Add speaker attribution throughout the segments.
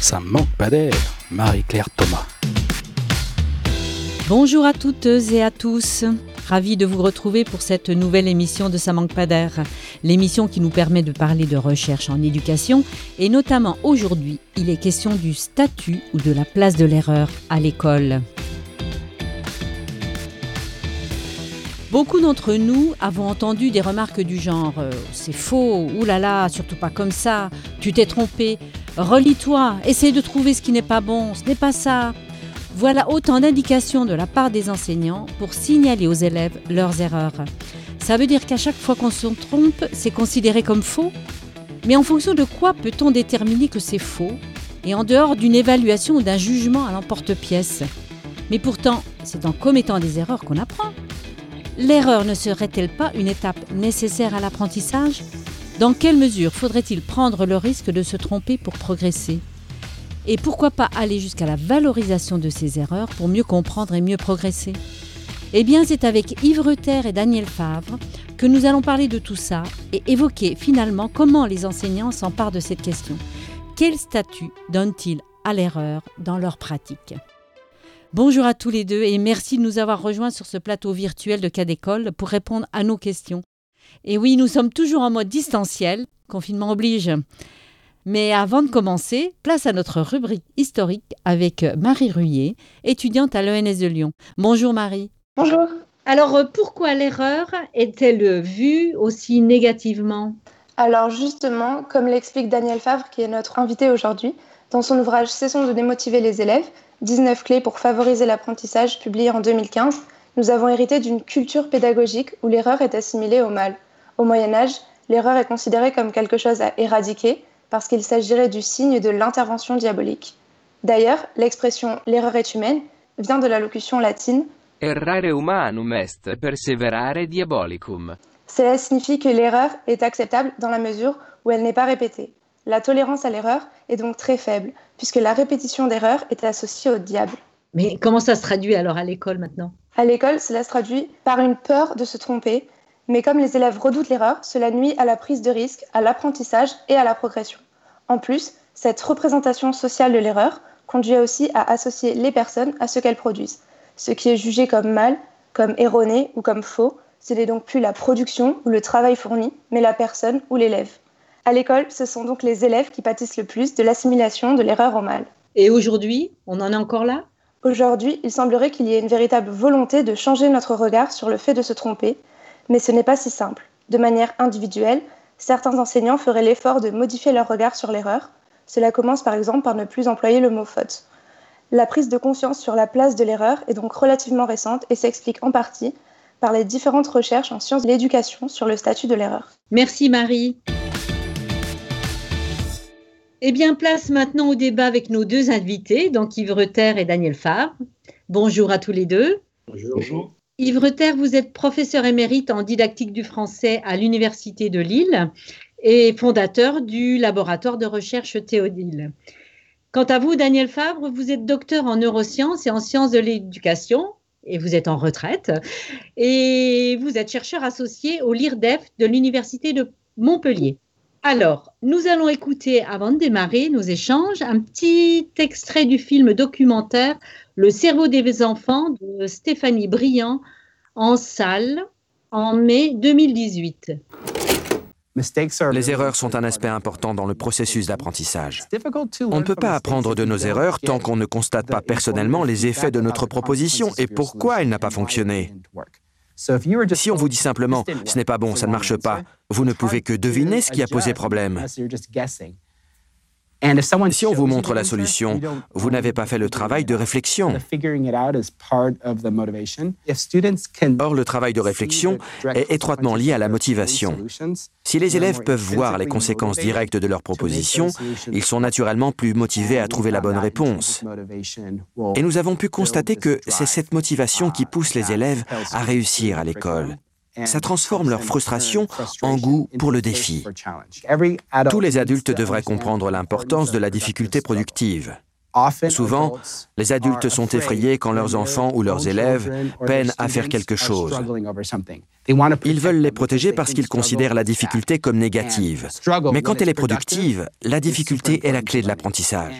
Speaker 1: Ça manque pas d'air, Marie-Claire Thomas.
Speaker 2: Bonjour à toutes et à tous. Ravi de vous retrouver pour cette nouvelle émission de Ça manque pas d'air. L'émission qui nous permet de parler de recherche en éducation et notamment aujourd'hui, il est question du statut ou de la place de l'erreur à l'école. Beaucoup d'entre nous avons entendu des remarques du genre euh, c'est faux, oulala, surtout pas comme ça, tu t'es trompé, relis-toi, essaye de trouver ce qui n'est pas bon, ce n'est pas ça. Voilà autant d'indications de la part des enseignants pour signaler aux élèves leurs erreurs. Ça veut dire qu'à chaque fois qu'on se trompe, c'est considéré comme faux Mais en fonction de quoi peut-on déterminer que c'est faux Et en dehors d'une évaluation ou d'un jugement à l'emporte-pièce? Mais pourtant, c'est en commettant des erreurs qu'on apprend. L'erreur ne serait-elle pas une étape nécessaire à l'apprentissage? Dans quelle mesure faudrait-il prendre le risque de se tromper pour progresser? Et pourquoi pas aller jusqu'à la valorisation de ces erreurs pour mieux comprendre et mieux progresser? Eh bien, c'est avec Yves Ruther et Daniel Favre que nous allons parler de tout ça et évoquer finalement comment les enseignants s'emparent de cette question. Quel statut donnent-ils à l'erreur dans leur pratique? Bonjour à tous les deux et merci de nous avoir rejoints sur ce plateau virtuel de cas d'école pour répondre à nos questions. Et oui, nous sommes toujours en mode distanciel, confinement oblige. Mais avant de commencer, place à notre rubrique historique avec Marie Ruyer, étudiante à l'ENS de Lyon. Bonjour Marie.
Speaker 3: Bonjour.
Speaker 2: Alors pourquoi l'erreur est-elle vue aussi négativement?
Speaker 3: Alors justement, comme l'explique Daniel Favre, qui est notre invité aujourd'hui, dans son ouvrage Cessons de démotiver les élèves, 19 clés pour favoriser l'apprentissage, publié en 2015, nous avons hérité d'une culture pédagogique où l'erreur est assimilée au mal. Au Moyen Âge, l'erreur est considérée comme quelque chose à éradiquer parce qu'il s'agirait du signe de l'intervention diabolique. D'ailleurs, l'expression l'erreur est humaine vient de la locution latine
Speaker 4: Errare humanum est, perseverare diabolicum.
Speaker 3: Cela signifie que l'erreur est acceptable dans la mesure où elle n'est pas répétée. La tolérance à l'erreur est donc très faible, puisque la répétition d'erreurs est associée au diable.
Speaker 2: Mais comment ça se traduit alors à l'école maintenant?
Speaker 3: À l'école, cela se traduit par une peur de se tromper, mais comme les élèves redoutent l'erreur, cela nuit à la prise de risque, à l'apprentissage et à la progression. En plus, cette représentation sociale de l'erreur conduit aussi à associer les personnes à ce qu'elles produisent. Ce qui est jugé comme mal, comme erroné ou comme faux, ce n'est donc plus la production ou le travail fourni, mais la personne ou l'élève. À l'école, ce sont donc les élèves qui pâtissent le plus de l'assimilation de l'erreur au mal.
Speaker 2: Et aujourd'hui, on en est encore là?
Speaker 3: Aujourd'hui, il semblerait qu'il y ait une véritable volonté de changer notre regard sur le fait de se tromper, mais ce n'est pas si simple. De manière individuelle, certains enseignants feraient l'effort de modifier leur regard sur l'erreur. Cela commence par exemple par ne plus employer le mot faute. La prise de conscience sur la place de l'erreur est donc relativement récente et s'explique en partie par les différentes recherches en sciences de l'éducation sur le statut de l'erreur.
Speaker 2: Merci Marie. Eh bien, place maintenant au débat avec nos deux invités, donc Yves Ruther et Daniel Favre. Bonjour à tous les deux.
Speaker 5: Bonjour.
Speaker 2: Yves Ruther, vous êtes professeur émérite en didactique du français à l'Université de Lille et fondateur du laboratoire de recherche Théodile. Quant à vous, Daniel Favre, vous êtes docteur en neurosciences et en sciences de l'éducation et vous êtes en retraite et vous êtes chercheur associé au LIRDEF de l'Université de Montpellier. Alors, nous allons écouter, avant de démarrer nos échanges, un petit extrait du film documentaire Le cerveau des enfants de Stéphanie Briand en salle en mai 2018.
Speaker 6: Les erreurs sont un aspect important dans le processus d'apprentissage. On ne peut pas apprendre de nos erreurs tant qu'on ne constate pas personnellement les effets de notre proposition et pourquoi elle n'a pas fonctionné. Si on vous dit simplement ⁇ ce n'est pas bon, ça ne marche pas ⁇ vous ne pouvez que deviner ce qui a posé problème. Si on vous montre la solution, vous n'avez pas fait le travail de réflexion. Or, le travail de réflexion est étroitement lié à la motivation. Si les élèves peuvent voir les conséquences directes de leurs propositions, ils sont naturellement plus motivés à trouver la bonne réponse. Et nous avons pu constater que c'est cette motivation qui pousse les élèves à réussir à l'école ça transforme leur frustration en goût pour le défi. Tous les adultes devraient comprendre l'importance de la difficulté productive. Souvent, les adultes sont effrayés quand leurs enfants ou leurs élèves peinent à faire quelque chose. Ils veulent les protéger parce qu'ils considèrent la difficulté comme négative. Mais quand elle est productive, la difficulté est la clé de l'apprentissage.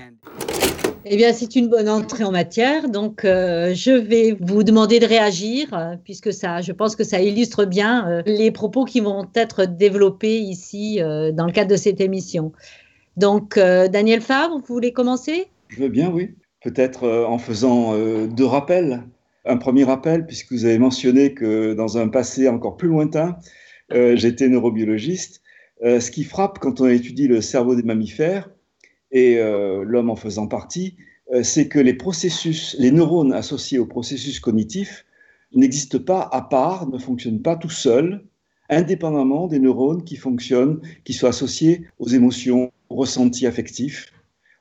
Speaker 2: Eh bien, c'est une bonne entrée en matière. Donc, euh, je vais vous demander de réagir, euh, puisque ça, je pense que ça illustre bien euh, les propos qui vont être développés ici dans le cadre de cette émission. Donc, Daniel Fabre, vous voulez commencer?
Speaker 5: Je veux bien, oui. Peut-être en faisant deux rappels. Un premier rappel, puisque vous avez mentionné que dans un passé encore plus lointain, j'étais neurobiologiste. ce qui frappe quand on étudie le cerveau des mammifères, et euh, l'homme en faisant partie, euh, c'est que les processus, les neurones associés aux processus cognitifs n'existent pas à part, ne fonctionnent pas tout seuls, indépendamment des neurones qui fonctionnent, qui sont associés aux émotions, aux ressentis affectifs,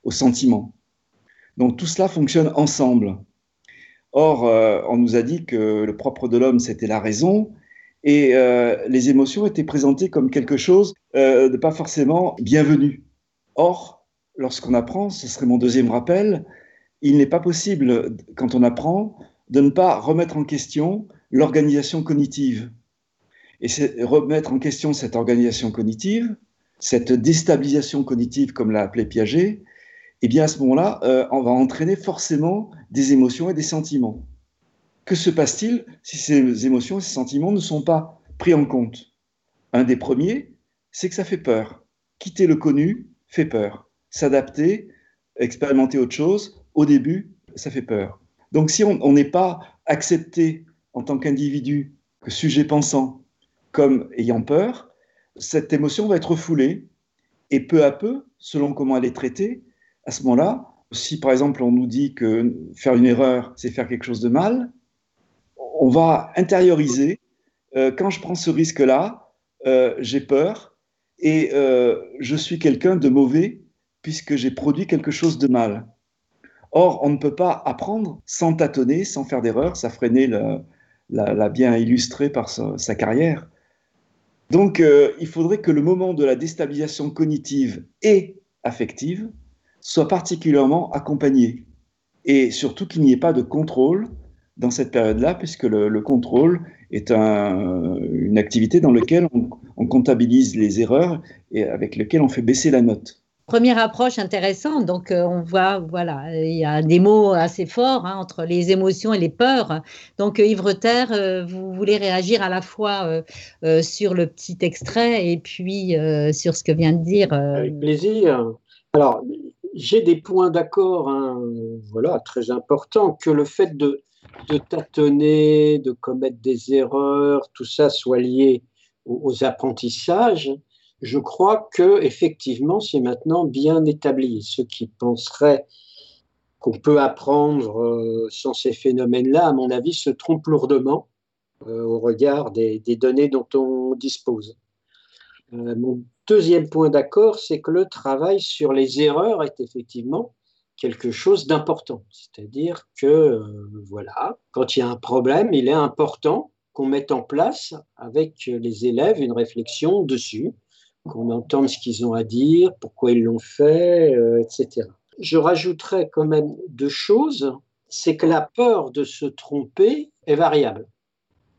Speaker 5: aux sentiments. Donc tout cela fonctionne ensemble. Or, euh, on nous a dit que le propre de l'homme, c'était la raison, et les émotions étaient présentées comme quelque chose de pas forcément bienvenu. Or, lorsqu'on apprend, ce serait mon deuxième rappel, il n'est pas possible, quand on apprend, de ne pas remettre en question l'organisation cognitive. Et remettre en question cette organisation cognitive, cette déstabilisation cognitive, comme l'a appelé Piaget, eh bien à ce moment-là, euh, on va entraîner forcément des émotions et des sentiments. Que se passe-t-il si ces émotions et ces sentiments ne sont pas pris en compte? Un des premiers, c'est que ça fait peur. Quitter le connu fait peur s'adapter, expérimenter autre chose, au début, ça fait peur. Donc si on n'est pas accepté en tant qu'individu, que sujet pensant, comme ayant peur, cette émotion va être refoulée. Et peu à peu, selon comment elle est traitée, à ce moment-là, si par exemple on nous dit que faire une erreur, c'est faire quelque chose de mal, on va intérioriser, euh, quand je prends ce risque-là, euh, j'ai peur et euh, je suis quelqu'un de mauvais puisque j'ai produit quelque chose de mal. Or, on ne peut pas apprendre sans tâtonner, sans faire d'erreur. Ça freinait l'a bien illustré par sa, carrière. Donc, euh, il faudrait que le moment de la déstabilisation cognitive et affective soit particulièrement accompagné. Et surtout qu'il n'y ait pas de contrôle dans cette période-là, puisque le, contrôle est une activité dans laquelle on, on, comptabilise les erreurs et avec laquelle on fait baisser la note
Speaker 2: première approche intéressante. Donc, euh, on voit, voilà, il y a des mots assez forts hein, entre les émotions et les peurs. Donc, euh, Yves euh, vous voulez réagir à la fois sur le petit extrait et puis sur ce que vient de dire.
Speaker 7: Avec plaisir. Alors, j'ai des points d'accord, hein, voilà, très importants, que le fait de, tâtonner, de commettre des erreurs, tout ça soit lié aux apprentissages je crois que effectivement c'est maintenant bien établi. Ceux qui penseraient qu'on peut apprendre euh, sans ces phénomènes-là, à mon avis, se trompent lourdement euh, au regard des, données dont on dispose. Euh, mon deuxième point d'accord, c'est que le travail sur les erreurs est effectivement quelque chose d'important. C'est-à-dire que, voilà, quand il y a un problème, il est important qu'on mette en place avec les élèves une réflexion dessus qu'on entende ce qu'ils ont à dire, pourquoi ils l'ont fait, euh, etc. Je rajouterais quand même deux choses. C'est que la peur de se tromper est variable.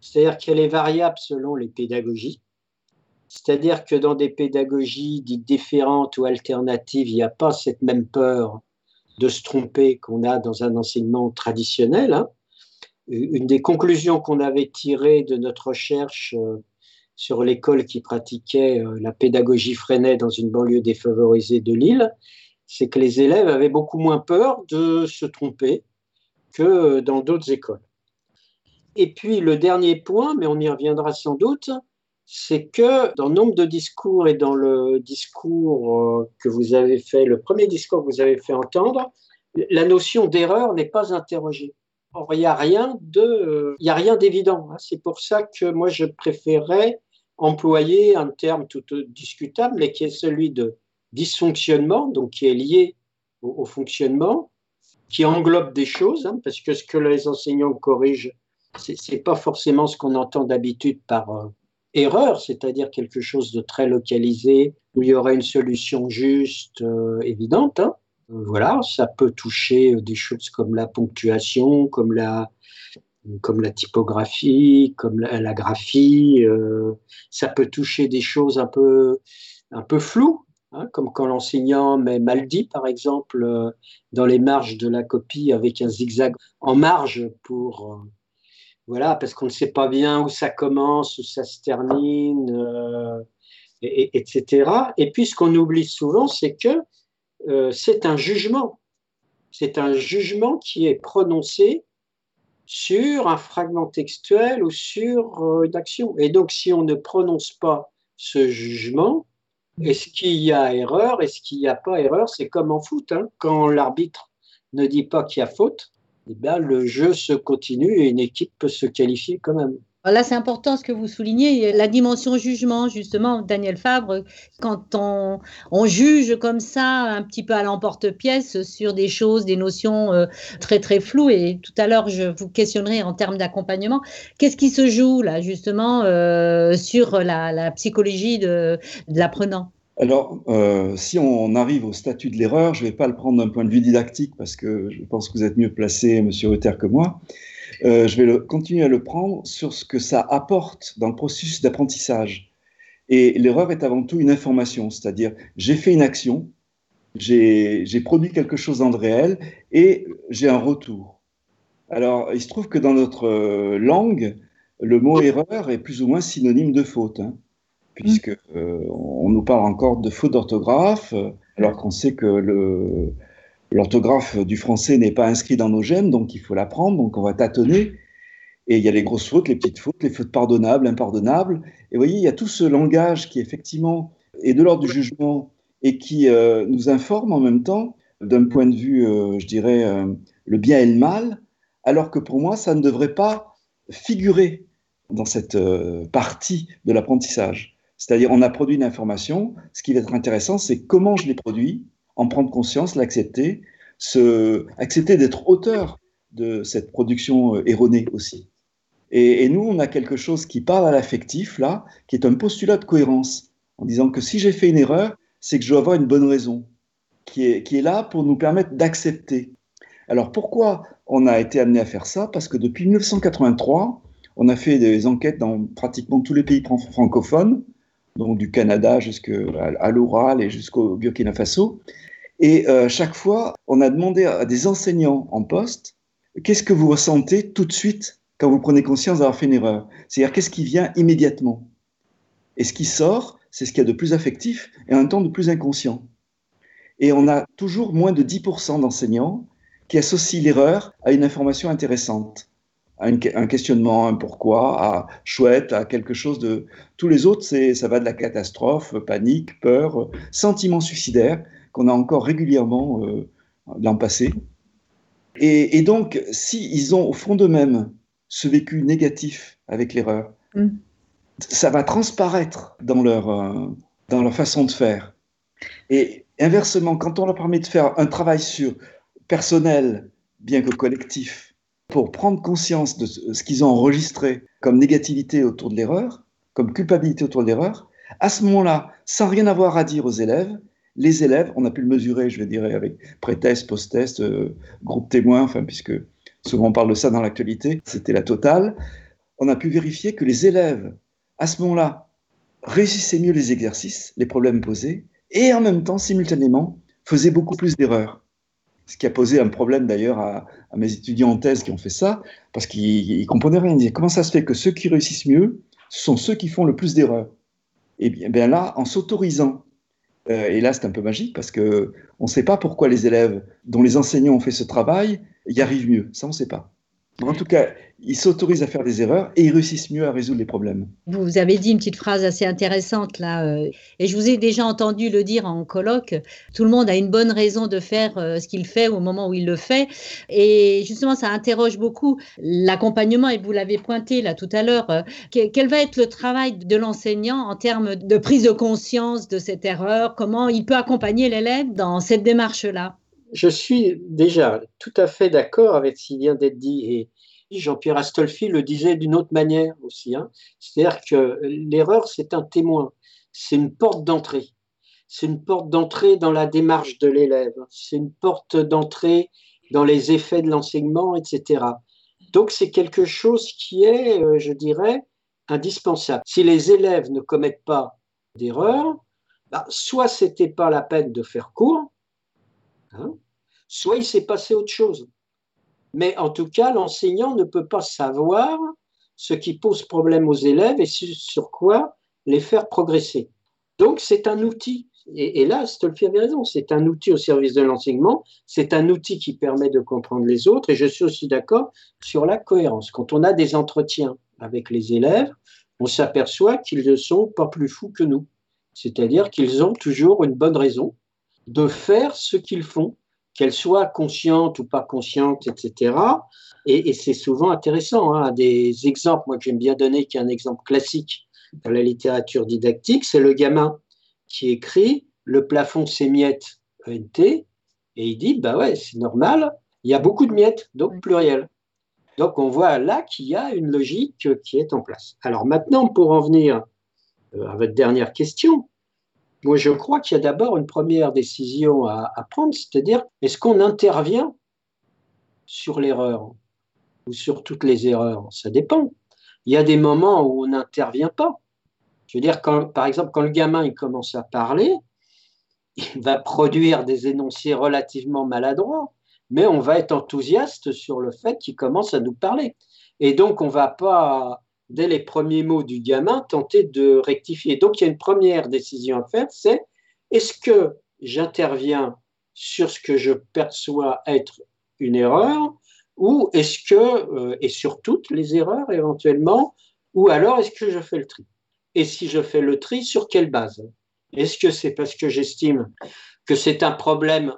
Speaker 7: C'est-à-dire qu'elle est variable selon les pédagogies. C'est-à-dire que dans des pédagogies dites différentes ou alternatives, il n'y a pas cette même peur de se tromper qu'on a dans un enseignement traditionnel. Hein. Une des conclusions qu'on avait tirées de notre recherche euh, sur l'école qui pratiquait euh, la pédagogie freinée dans une banlieue défavorisée de Lille, c'est que les élèves avaient beaucoup moins peur de se tromper que euh, dans d'autres écoles. Et puis le dernier point, mais on y reviendra sans doute, c'est que dans nombre de discours et dans le discours euh, que vous avez fait, le premier discours que vous avez fait entendre, la notion d'erreur n'est pas interrogée. Or, il n'y a rien d'évident. Hein. C'est pour ça que moi je préférais employer un terme tout discutable, mais qui est celui de dysfonctionnement, donc qui est lié au, fonctionnement, qui englobe des choses, hein, parce que ce que les enseignants corrigent, ce n'est pas forcément ce qu'on entend d'habitude par euh, erreur, c'est-à-dire quelque chose de très localisé, où il y aurait une solution juste, euh, évidente. Hein. Voilà, ça peut toucher des choses comme la ponctuation, comme la, comme la typographie, comme la, graphie. Euh, ça peut toucher des choses un peu, un peu floues, Hein, comme quand l'enseignant met mal dit, par exemple, euh, dans les marges de la copie avec un zigzag en marge pour. Euh, voilà, parce qu'on ne sait pas bien où ça commence, où ça se termine, etc. Et puis, ce qu'on oublie souvent, c'est que c'est un jugement. C'est un jugement qui est prononcé sur un fragment textuel ou sur une action. Et donc, si on ne prononce pas ce jugement, est-ce qu'il y a erreur? Est-ce qu'il n'y a pas erreur? C'est comme en foot. Hein. Quand l'arbitre ne dit pas qu'il y a faute, eh bien, le jeu se continue et une équipe peut se qualifier quand même.
Speaker 2: Là, c'est important ce que vous soulignez, la dimension jugement, justement, Daniel Fabre, quand on, juge comme ça, un petit peu à l'emporte-pièce, sur des choses, des notions euh, très, très floues, et tout à l'heure, je vous questionnerai en termes d'accompagnement, qu'est-ce qui se joue, là, justement, euh, sur la, psychologie de, l'apprenant?
Speaker 5: Alors, euh, si on arrive au statut de l'erreur, je ne vais pas le prendre d'un point de vue didactique parce que je pense que vous êtes mieux placé, Monsieur Ruther, que moi. Euh, je vais continuer à le prendre sur ce que ça apporte dans le processus d'apprentissage. Et l'erreur est avant tout une information, c'est-à-dire j'ai fait une action, j'ai produit quelque chose dans le réel et j'ai un retour. Alors, il se trouve que dans notre euh, langue, le mot erreur est plus ou moins synonyme de faute, hein, puisque euh, on nous parle encore de faute d'orthographe, alors qu'on sait que le, L'orthographe du français n'est pas inscrit dans nos gènes, donc il faut l'apprendre, donc on va tâtonner. Et il y a les grosses fautes, les petites fautes, les fautes pardonnables, impardonnables. Et vous voyez, il y a tout ce langage qui effectivement est de l'ordre du jugement et qui euh, nous informe en même temps d'un point de vue, euh, je dirais, euh, le bien et le mal, alors que pour moi, ça ne devrait pas figurer dans cette partie de l'apprentissage. C'est-à-dire, on a produit une information, ce qui va être intéressant, c'est comment je l'ai produit, en prendre conscience, l'accepter, accepter d'être auteur de cette production euh, erronée aussi. Et, nous, on a quelque chose qui parle à l'affectif, là, qui est un postulat de cohérence, en disant que si j'ai fait une erreur, c'est que je dois avoir une bonne raison, qui est, qui est là pour nous permettre d'accepter. Alors pourquoi on a été amené à faire ça? Parce que depuis 1983, on a fait des enquêtes dans pratiquement tous les pays francophones, donc du Canada jusqu'à l'Oral et jusqu'au Burkina Faso. Et euh, chaque fois, on a demandé à des enseignants en poste, qu'est-ce que vous ressentez tout de suite quand vous prenez conscience d'avoir fait une erreur? C'est-à-dire, qu'est-ce qui vient immédiatement? Et ce qui sort, c'est ce qu'il y a de plus affectif et en même temps de plus inconscient. Et on a toujours moins de 10% d'enseignants qui associent l'erreur à une information intéressante, à un questionnement, un pourquoi, à chouette, à quelque chose de... Tous les autres, ça va de la catastrophe, panique, peur, sentiment suicidaire qu'on a encore régulièrement euh, l'an passé. Et, donc, s'ils ont au fond d'eux-mêmes ce vécu négatif avec l'erreur, mm. ça va transparaître dans leur, euh, dans leur façon de faire. Et inversement, quand on leur permet de faire un travail sur personnel, bien que collectif, pour prendre conscience de ce qu'ils ont enregistré comme négativité autour de l'erreur, comme culpabilité autour de l'erreur, à ce moment-là, sans rien avoir à dire aux élèves, les élèves, on a pu le mesurer, je vais dire, avec pré-test, post-test, euh, groupe témoin, enfin, puisque souvent on parle de ça dans l'actualité, c'était la totale. On a pu vérifier que les élèves, à ce moment-là, réussissaient mieux les exercices, les problèmes posés, et en même temps, simultanément, faisaient beaucoup plus d'erreurs. Ce qui a posé un problème d'ailleurs à, mes étudiants en thèse qui ont fait ça, parce qu'ils ne comprenaient rien. Ils disaient comment ça se fait que ceux qui réussissent mieux sont ceux qui font le plus d'erreurs? Et bien, bien là, en s'autorisant et là, c'est un peu magique parce qu'on ne sait pas pourquoi les élèves dont les enseignants ont fait ce travail y arrivent mieux. Ça, on ne sait pas. En tout cas, ils s'autorisent à faire des erreurs et ils réussissent mieux à résoudre les problèmes.
Speaker 2: Vous avez dit une petite phrase assez intéressante là, euh, et je vous ai déjà entendu le dire en colloque. Tout le monde a une bonne raison de faire euh, ce qu'il fait au moment où il le fait, et justement, ça interroge beaucoup l'accompagnement. Et vous l'avez pointé là tout à l'heure. Euh, quel va être le travail de l'enseignant en termes de prise de conscience de cette erreur? Comment il peut accompagner l'élève dans cette démarche là
Speaker 7: je suis déjà tout à fait d'accord avec ce qui vient d'être dit. Et Jean-Pierre Astolfi le disait d'une autre manière aussi. Hein. C'est-à-dire que l'erreur, c'est un témoin, c'est une porte d'entrée. C'est une porte d'entrée dans la démarche de l'élève. C'est une porte d'entrée dans les effets de l'enseignement, etc. Donc c'est quelque chose qui est, euh, je dirais, indispensable. Si les élèves ne commettent pas d'erreur, bah, soit c'était pas la peine de faire cours, hein, soit il s'est passé autre chose. Mais en tout cas, l'enseignant ne peut pas savoir ce qui pose problème aux élèves et sur quoi les faire progresser. Donc, c'est un outil. Et, là, Stolfi avait raison, c'est un outil au service de l'enseignement, c'est un outil qui permet de comprendre les autres. Et je suis aussi d'accord sur la cohérence. Quand on a des entretiens avec les élèves, on s'aperçoit qu'ils ne sont pas plus fous que nous. C'est-à-dire qu'ils ont toujours une bonne raison de faire ce qu'ils font, qu'elles soient conscientes ou pas conscientes, etc. Et, c'est souvent intéressant. Hein. Des exemples, moi que j'aime bien donner, qui est un exemple classique dans la littérature didactique, c'est le gamin qui écrit Le plafond c'est miettes, ENT, et il dit Bah ouais, c'est normal, il y a beaucoup de miettes, donc pluriel. Donc on voit là qu'il y a une logique qui est en place. Alors maintenant, pour en venir euh, à votre dernière question, moi je crois qu'il y a d'abord une première décision à, prendre, c'est-à-dire est-ce qu'on intervient sur l'erreur ou sur toutes les erreurs? Ça dépend. Il y a des moments où on n'intervient pas. Je veux dire, par exemple, quand le gamin commence à parler, il va produire des énoncés relativement maladroits, mais on va être enthousiaste sur le fait qu'il commence à nous parler. Et donc, on ne va pas, dès les premiers mots du gamin, tenter de rectifier. Donc, il y a une première décision à faire, c'est est-ce que j'interviens sur ce que je perçois être une erreur, ou est-ce que, euh, et sur toutes les erreurs éventuellement, ou alors est-ce que je fais le tri? Et si je fais le tri, sur quelle base? Est-ce que c'est parce que j'estime que c'est un problème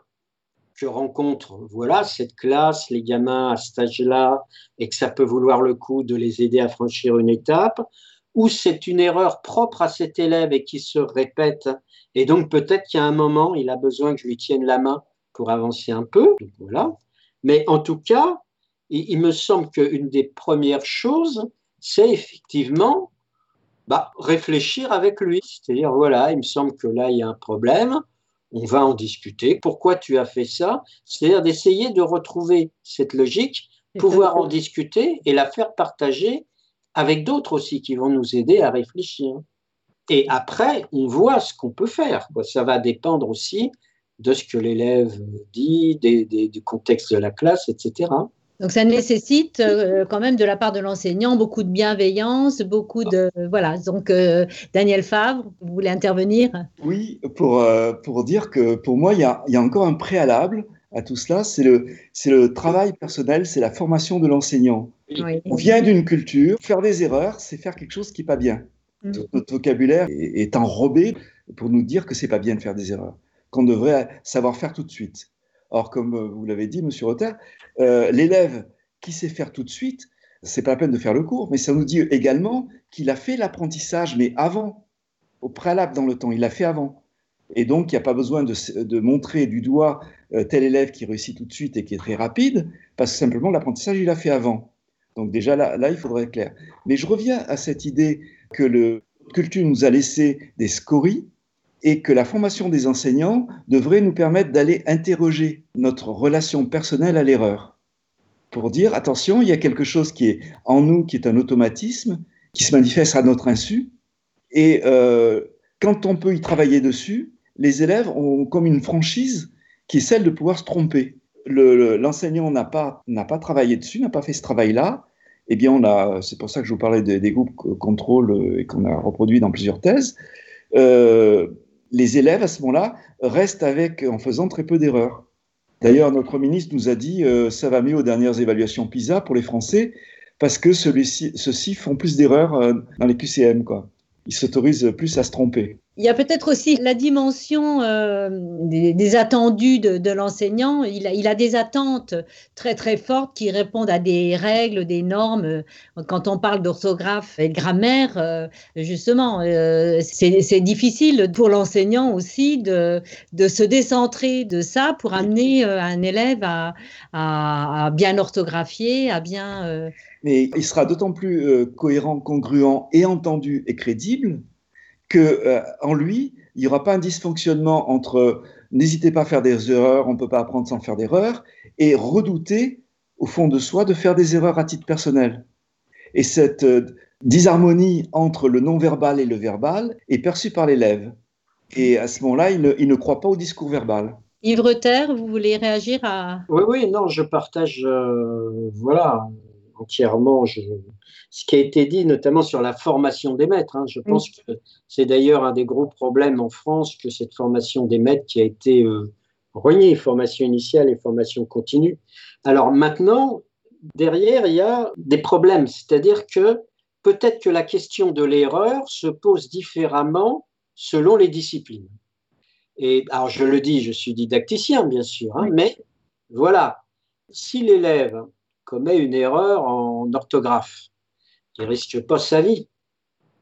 Speaker 7: que rencontre voilà cette classe, les gamins à cet âge-là, et que ça peut vouloir le coup de les aider à franchir une étape, ou c'est une erreur propre à cet élève et qui se répète, et donc peut-être qu'à un moment, il a besoin que je lui tienne la main pour avancer un peu, voilà. Mais en tout cas, il me semble qu'une des premières choses, c'est effectivement bah, réfléchir avec lui. C'est-à-dire, voilà, il me semble que là, il y a un problème, on va en discuter. Pourquoi tu as fait ça? C'est-à-dire d'essayer de retrouver cette logique, pouvoir en discuter et la faire partager avec d'autres aussi qui vont nous aider à réfléchir. Et après, on voit ce qu'on peut faire. Ça va dépendre aussi de ce que l'élève dit, du contexte de la classe, etc.
Speaker 2: Donc ça nécessite euh, quand même de la part de l'enseignant beaucoup de bienveillance, beaucoup de voilà. Donc euh, Daniel Favre, vous voulez intervenir?
Speaker 5: Oui, pour euh, pour dire que pour moi il y a, y a, encore un préalable à tout cela, c'est le c'est le travail personnel, c'est la formation de l'enseignant. On vient d'une culture, faire des erreurs, c'est faire quelque chose qui n'est pas bien. Mm. Notre vocabulaire est, est enrobé pour nous dire que c'est pas bien de faire des erreurs, qu'on devrait savoir faire tout de suite. Or, comme vous l'avez dit, Monsieur Rotter, euh, l'élève qui sait faire tout de suite, c'est pas la peine de faire le cours, mais ça nous dit également qu'il a fait l'apprentissage, mais avant, au préalable dans le temps, il l'a fait avant. Et donc, il n'y a pas besoin de, montrer du doigt euh, tel élève qui réussit tout de suite et qui est très rapide, parce que simplement l'apprentissage, il l'a fait avant. Donc déjà là, là, il faudrait être clair. Mais je reviens à cette idée que le culture nous a laissé des scories et que la formation des enseignants devrait nous permettre d'aller interroger notre relation personnelle à l'erreur. Pour dire, attention, il y a quelque chose qui est en nous, qui est un automatisme, qui se manifeste à notre insu. Et euh, quand on peut y travailler dessus, les élèves ont comme une franchise qui est celle de pouvoir se tromper. L'enseignant n'a pas, travaillé dessus, n'a pas fait ce travail-là. Eh bien, on a, c'est pour ça que je vous parlais des, des groupes contrôle euh, et qu'on a reproduit dans plusieurs thèses. Euh, les élèves, à ce moment-là, restent avec, en faisant très peu d'erreurs. D'ailleurs, notre ministre nous a dit euh, ça va mieux aux dernières évaluations PISA pour les Français parce que ceux-ci font plus d'erreurs euh, dans les QCM. Quoi. Ils s'autorisent plus à se tromper.
Speaker 2: Il y a peut-être aussi la dimension euh, des, attendus de, l'enseignant. Il a, des attentes très très fortes qui répondent à des règles, des normes. Quand on parle d'orthographe et de grammaire, euh, justement, euh, c'est difficile pour l'enseignant aussi de, se décentrer de ça pour amener un élève à, bien orthographier, à bien...
Speaker 5: Mais il sera d'autant plus cohérent, congruent et entendu et crédible qu'en euh, en lui, il n'y aura pas un dysfonctionnement entre n'hésitez pas à faire des erreurs, on ne peut pas apprendre sans faire d'erreurs, et redouter au fond de soi de faire des erreurs à titre personnel. Et cette euh, disharmonie entre le non-verbal et le verbal est perçue par l'élève. Et à ce moment-là, il ne, croit pas au discours verbal.
Speaker 2: Yves Reter, vous voulez réagir à...
Speaker 7: Oui, oui, non, je partage, euh, voilà, entièrement ce qui a été dit, notamment sur la formation des maîtres. Hein. Je pense que c'est d'ailleurs un des gros problèmes en France que cette formation des maîtres qui a été euh, reniée, formation initiale et formation continue. Alors maintenant, derrière, il y a des problèmes, c'est-à-dire que peut-être que la question de l'erreur se pose différemment selon les disciplines. Et alors je le dis, je suis didacticien bien sûr, hein, mais voilà, si l'élève commet une erreur en orthographe, il risque pas sa vie.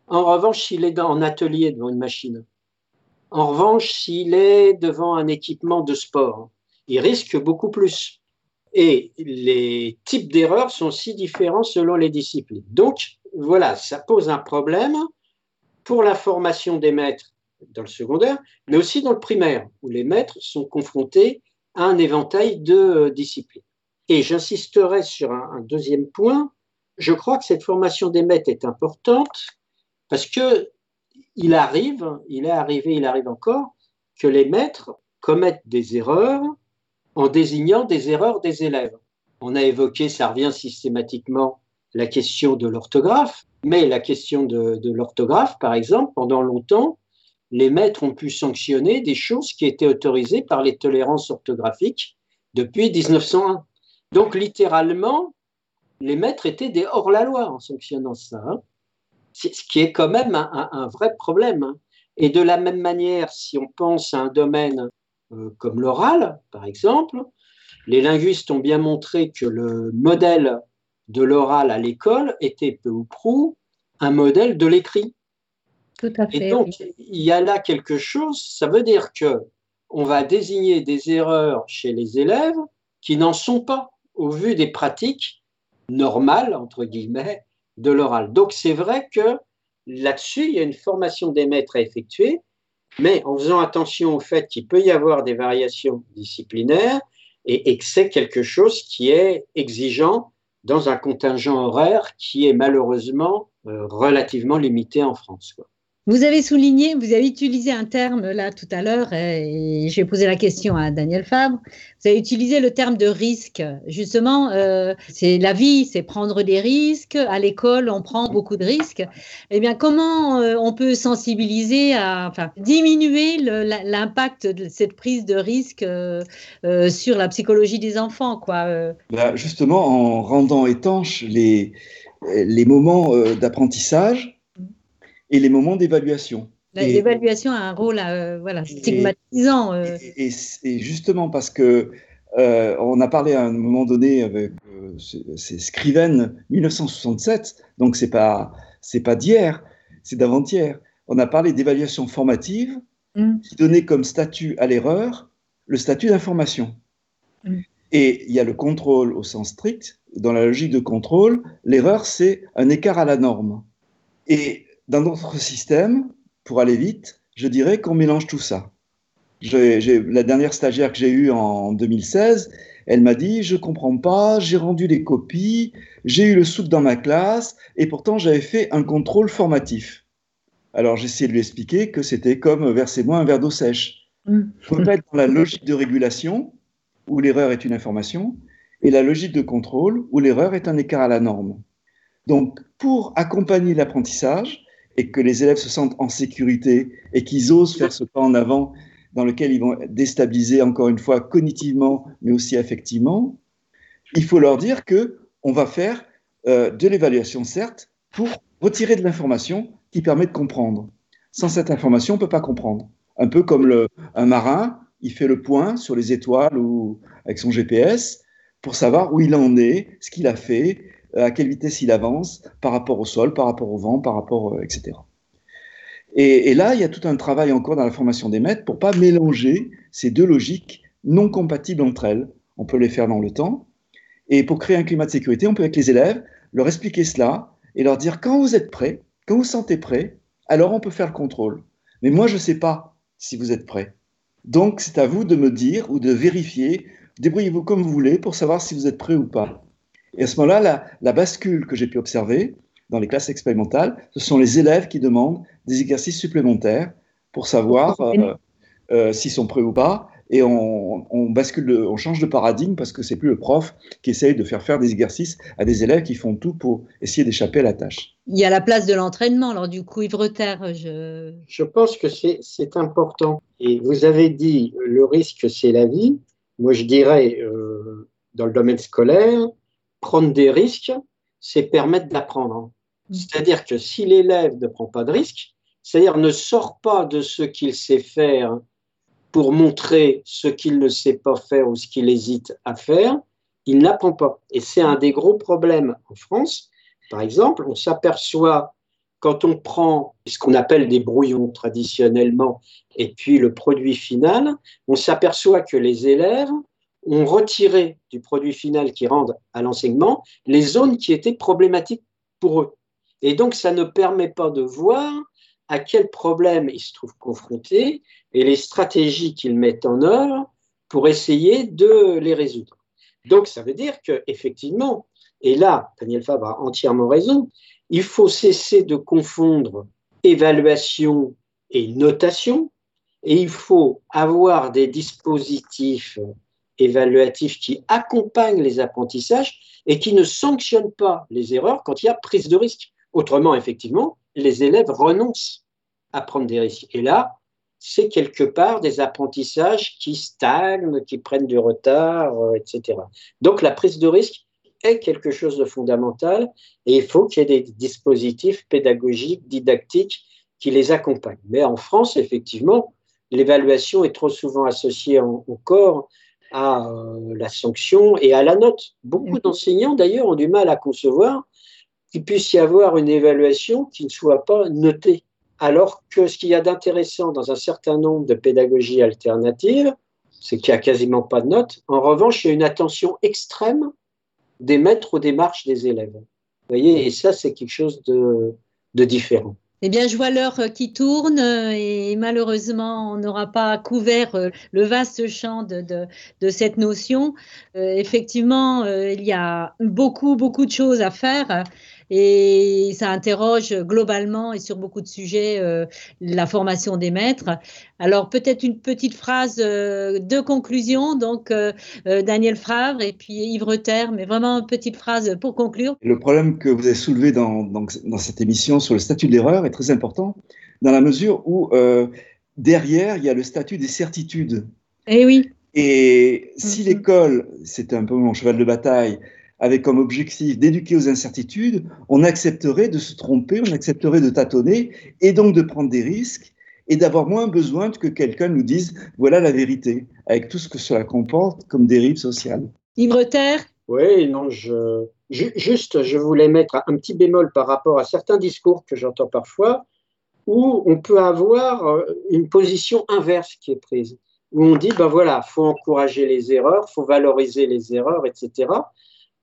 Speaker 7: En revanche, s'il est en atelier devant une machine, en revanche, s'il est devant un équipement de sport, il risque beaucoup plus. Et les types d'erreurs sont si différents selon les disciplines. Donc, voilà, ça pose un problème pour la formation des maîtres dans le secondaire, mais aussi dans le primaire, où les maîtres sont confrontés à un éventail de euh, disciplines. Et j'insisterai sur un, deuxième point. Je crois que cette formation des maîtres est importante parce que il arrive, il est arrivé, il arrive encore, que les maîtres commettent des erreurs en désignant des erreurs des élèves. On a évoqué, ça revient systématiquement, la question de l'orthographe, mais la question de, l'orthographe, par exemple, pendant longtemps, les maîtres ont pu sanctionner des choses qui étaient autorisées par les tolérances orthographiques depuis 1901. Donc, littéralement, les maîtres étaient des hors-la-loi en sanctionnant ça. Hein. Ce qui est quand même un, vrai problème. Hein. Et de la même manière, si on pense à un domaine euh, comme l'oral, par exemple, les linguistes ont bien montré que le modèle de l'oral à l'école était peu ou prou un modèle de l'écrit.
Speaker 2: Tout à fait.
Speaker 7: Et donc, il y a là quelque chose, ça veut dire que on va désigner des erreurs chez les élèves qui n'en sont pas au vu des pratiques normales, entre guillemets, de l'oral. Donc, c'est vrai que là-dessus, il y a une formation des maîtres à effectuer, mais en faisant attention au fait qu'il peut y avoir des variations disciplinaires et, que c'est quelque chose qui est exigeant dans un contingent horaire qui est malheureusement euh, relativement limité en France.
Speaker 2: Vous avez souligné, vous avez utilisé un terme là tout à l'heure, et j'ai posé la question à Daniel Fabre. Vous avez utilisé le terme de risque. Justement, euh, c'est la vie, c'est prendre des risques. À l'école, on prend beaucoup de risques. Eh bien, comment euh, on peut sensibiliser à, diminuer l'impact de cette prise de risque euh, sur la psychologie des enfants, quoi
Speaker 5: bah, Justement, en rendant étanches les moments d'apprentissage et les moments d'évaluation.
Speaker 2: L'évaluation a un rôle euh, voilà, stigmatisant.
Speaker 5: Euh. Et, justement parce que euh, on a parlé à un moment donné avec c'est Scriven 1967, donc c'est pas c'est pas d'hier, c'est d'avant-hier. On a parlé d'évaluation formative mm. qui donnait comme statut à l'erreur le statut d'information. Mm. Et il y a le contrôle au sens strict. Dans la logique de contrôle, l'erreur c'est un écart à la norme. Et dans notre système, pour aller vite, je dirais qu'on mélange tout ça. la dernière stagiaire que j'ai eue en 2016, elle m'a dit Je comprends pas, j'ai rendu les copies, j'ai eu le soupe dans ma classe, et pourtant j'avais fait un contrôle formatif. Alors j'ai essayé de lui expliquer que c'était comme versez-moi un verre d'eau sèche. Il mm. faut pas être dans la logique de régulation, où l'erreur est une information, et la logique de contrôle, où l'erreur est un écart à la norme. Donc, pour accompagner l'apprentissage, et que les élèves se sentent en sécurité et qu'ils osent faire ce pas en avant dans lequel ils vont déstabiliser encore une fois cognitivement mais aussi affectivement, il faut leur dire que on va faire euh, de l'évaluation certes pour retirer de l'information qui permet de comprendre. Sans cette information, on ne peut pas comprendre. Un peu comme un marin, il fait le point sur les étoiles ou avec son GPS pour savoir où il en est, ce qu'il a fait, à quelle vitesse il avance par rapport au sol, par rapport au vent, par rapport, euh, etc. Et, là, il y a tout un travail encore dans la formation des maîtres pour pas mélanger ces deux logiques non compatibles entre elles. On peut les faire dans le temps. Et pour créer un climat de sécurité, on peut avec les élèves leur expliquer cela et leur dire quand vous êtes prêts, quand vous sentez prêt, alors on peut faire le contrôle. Mais moi, je ne sais pas si vous êtes prêt. Donc, c'est à vous de me dire ou de vérifier. Débrouillez-vous comme vous voulez pour savoir si vous êtes prêt ou pas. Et à ce moment-là, la, bascule que j'ai pu observer dans les classes expérimentales, ce sont les élèves qui demandent des exercices supplémentaires pour savoir s'ils sont prêts ou pas et on, bascule, on change de paradigme parce que c'est plus le prof qui essaye de faire faire des exercices à des élèves qui font tout pour essayer d'échapper à la tâche.
Speaker 2: Il y a la place de l'entraînement, alors du coup, Yves je...
Speaker 7: Je pense que c'est important. Et vous avez dit, le risque, c'est la vie. Moi, je dirais, euh, dans le domaine scolaire, prendre des risques, c'est permettre d'apprendre. Mm. C'est-à-dire que si l'élève ne prend pas de risques, c'est-à-dire ne sort pas de ce qu'il sait faire pour montrer ce qu'il ne sait pas faire ou ce qu'il hésite à faire, il n'apprend pas. Et c'est un des gros problèmes en France. Par exemple, on s'aperçoit quand on prend ce qu'on appelle des brouillons traditionnellement et puis le produit final, on s'aperçoit que les élèves ont retiré du produit final qui rend à l'enseignement les zones qui étaient problématiques pour eux. Et donc, ça ne permet pas de voir à quel problème ils se trouvent confrontés et les stratégies qu'ils mettent en œuvre pour essayer de les résoudre. Donc, ça veut dire qu'effectivement, et là, Daniel Fabre a entièrement raison, il faut cesser de confondre évaluation et notation, et il faut avoir des dispositifs évaluatifs qui accompagnent les apprentissages et qui ne sanctionnent pas les erreurs quand il y a prise de risque. Autrement, effectivement, les élèves renoncent à prendre des risques. Et là, c'est quelque part des apprentissages qui stagnent, qui prennent du retard, euh, etc. Donc la prise de risque est quelque chose de fondamental et il faut qu'il y ait des dispositifs pédagogiques, didactiques qui les accompagnent. Mais en France, effectivement, l'évaluation est trop souvent associée encore à euh, la sanction et à la note. Beaucoup mmh. d'enseignants, d'ailleurs, ont du mal à concevoir qu'il puisse y avoir une évaluation qui ne soit pas notée alors que ce qu'il y a d'intéressant dans un certain nombre de pédagogies alternatives, c'est qu'il n'y a quasiment pas de notes. En revanche, il y a une attention extrême des maîtres aux démarches des élèves. Vous voyez, et ça, c'est quelque chose de, différent.
Speaker 2: Eh bien, je vois l'heure qui tourne et malheureusement, on n'aura pas couvert euh, le vaste champ de, cette notion. Euh, effectivement, euh, il y a beaucoup, beaucoup de choses à faire et ça interroge globalement et sur beaucoup de sujets euh, la formation des maîtres. Alors peut-être une petite phrase euh, de conclusion, donc euh, Daniel Favre et puis Yves Reter, mais vraiment une petite phrase pour conclure.
Speaker 5: Le problème que vous avez soulevé dans, dans, cette émission sur le statut de l'erreur est très important dans la mesure où derrière, il y a le statut des certitudes.
Speaker 2: Eh oui.
Speaker 5: Et si mm-hmm. l'école, c'est un peu mon cheval de bataille, avec comme objectif d'éduquer aux incertitudes, on accepterait de se tromper, on accepterait de tâtonner et donc de prendre des risques et d'avoir moins besoin que quelqu'un nous dise voilà la vérité, avec tout ce que cela comporte comme dérive sociale.
Speaker 2: Terre
Speaker 7: Oui, non, je, juste, je voulais mettre un petit bémol par rapport à certains discours que j'entends parfois, où on peut avoir euh, une position inverse qui est prise, où on dit, ben voilà, faut encourager les erreurs, faut valoriser les erreurs, etc.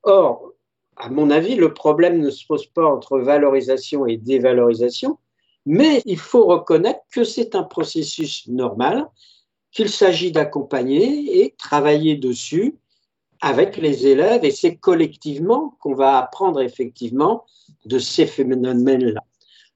Speaker 7: Or, à mon avis, le problème ne se pose pas entre valorisation et dévalorisation, mais il faut reconnaître que c'est un processus normal, qu'il s'agit d'accompagner et travailler dessus avec les élèves, et c'est collectivement qu'on va apprendre effectivement de ces phénomènes-là.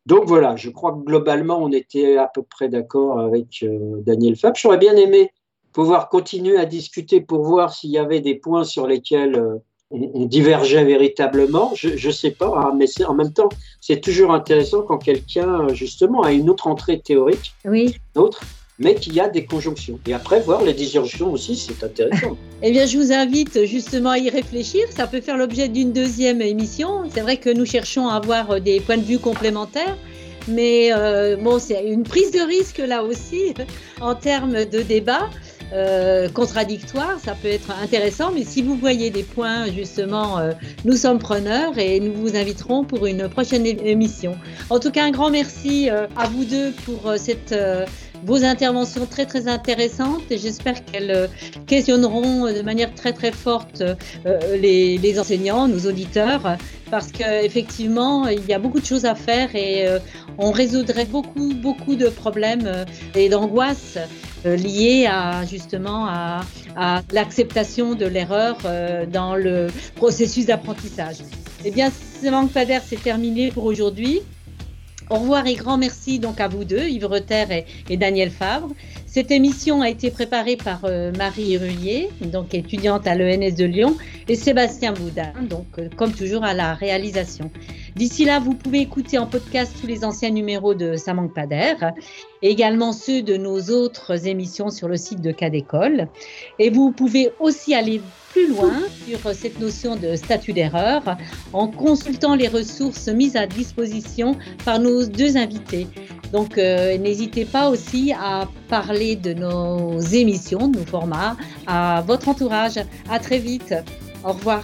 Speaker 7: Donc voilà, je crois que globalement, on était à peu près d'accord avec euh, Daniel Fab. J'aurais bien aimé pouvoir continuer à discuter pour voir s'il y avait des points sur lesquels euh, on, divergeait véritablement, je ne sais pas, hein, mais en même temps, c'est toujours intéressant quand quelqu'un, justement, a une autre entrée théorique,
Speaker 2: oui.
Speaker 7: autre, mais qu'il y a des conjonctions. Et après, voir les disjonctions aussi, c'est intéressant.
Speaker 2: eh bien, je vous invite justement à y réfléchir. Ça peut faire l'objet d'une deuxième émission. C'est vrai que nous cherchons à avoir des points de vue complémentaires. Mais euh, bon, c'est une prise de risque là aussi en termes de débat. Euh, contradictoire, ça peut être intéressant, mais si vous voyez des points, justement, euh, nous sommes preneurs et nous vous inviterons pour une prochaine émission. En tout cas, un grand merci euh, à vous deux pour cette vos interventions très très intéressantes et j'espère qu'elles questionneront de manière très très forte les, les, enseignants, nos auditeurs, parce qu'effectivement il y a beaucoup de choses à faire et on résoudrait beaucoup beaucoup de problèmes et d'angoisses euh, liées à justement à, l'acceptation de l'erreur euh, dans le processus d'apprentissage. Eh bien, ce manque Pader, c'est terminé pour aujourd'hui. Au revoir et grand merci donc à vous deux, Yves Reter et, Daniel Favre. Cette émission a été préparée par euh, Marie Rullier, donc étudiante à l'ENS de Lyon, et Sébastien Boudin, donc euh, comme toujours à la réalisation. D'ici là, vous pouvez écouter en podcast tous les anciens numéros de Ça manque également ceux de nos autres émissions sur le site de Cas d'école. Et vous pouvez aussi aller plus loin sur cette notion de statut d'erreur en consultant les ressources mises à disposition par nos deux invités. Donc euh, n'hésitez pas aussi à parler de nos émissions, de nos formats à votre entourage. À très vite. Au revoir.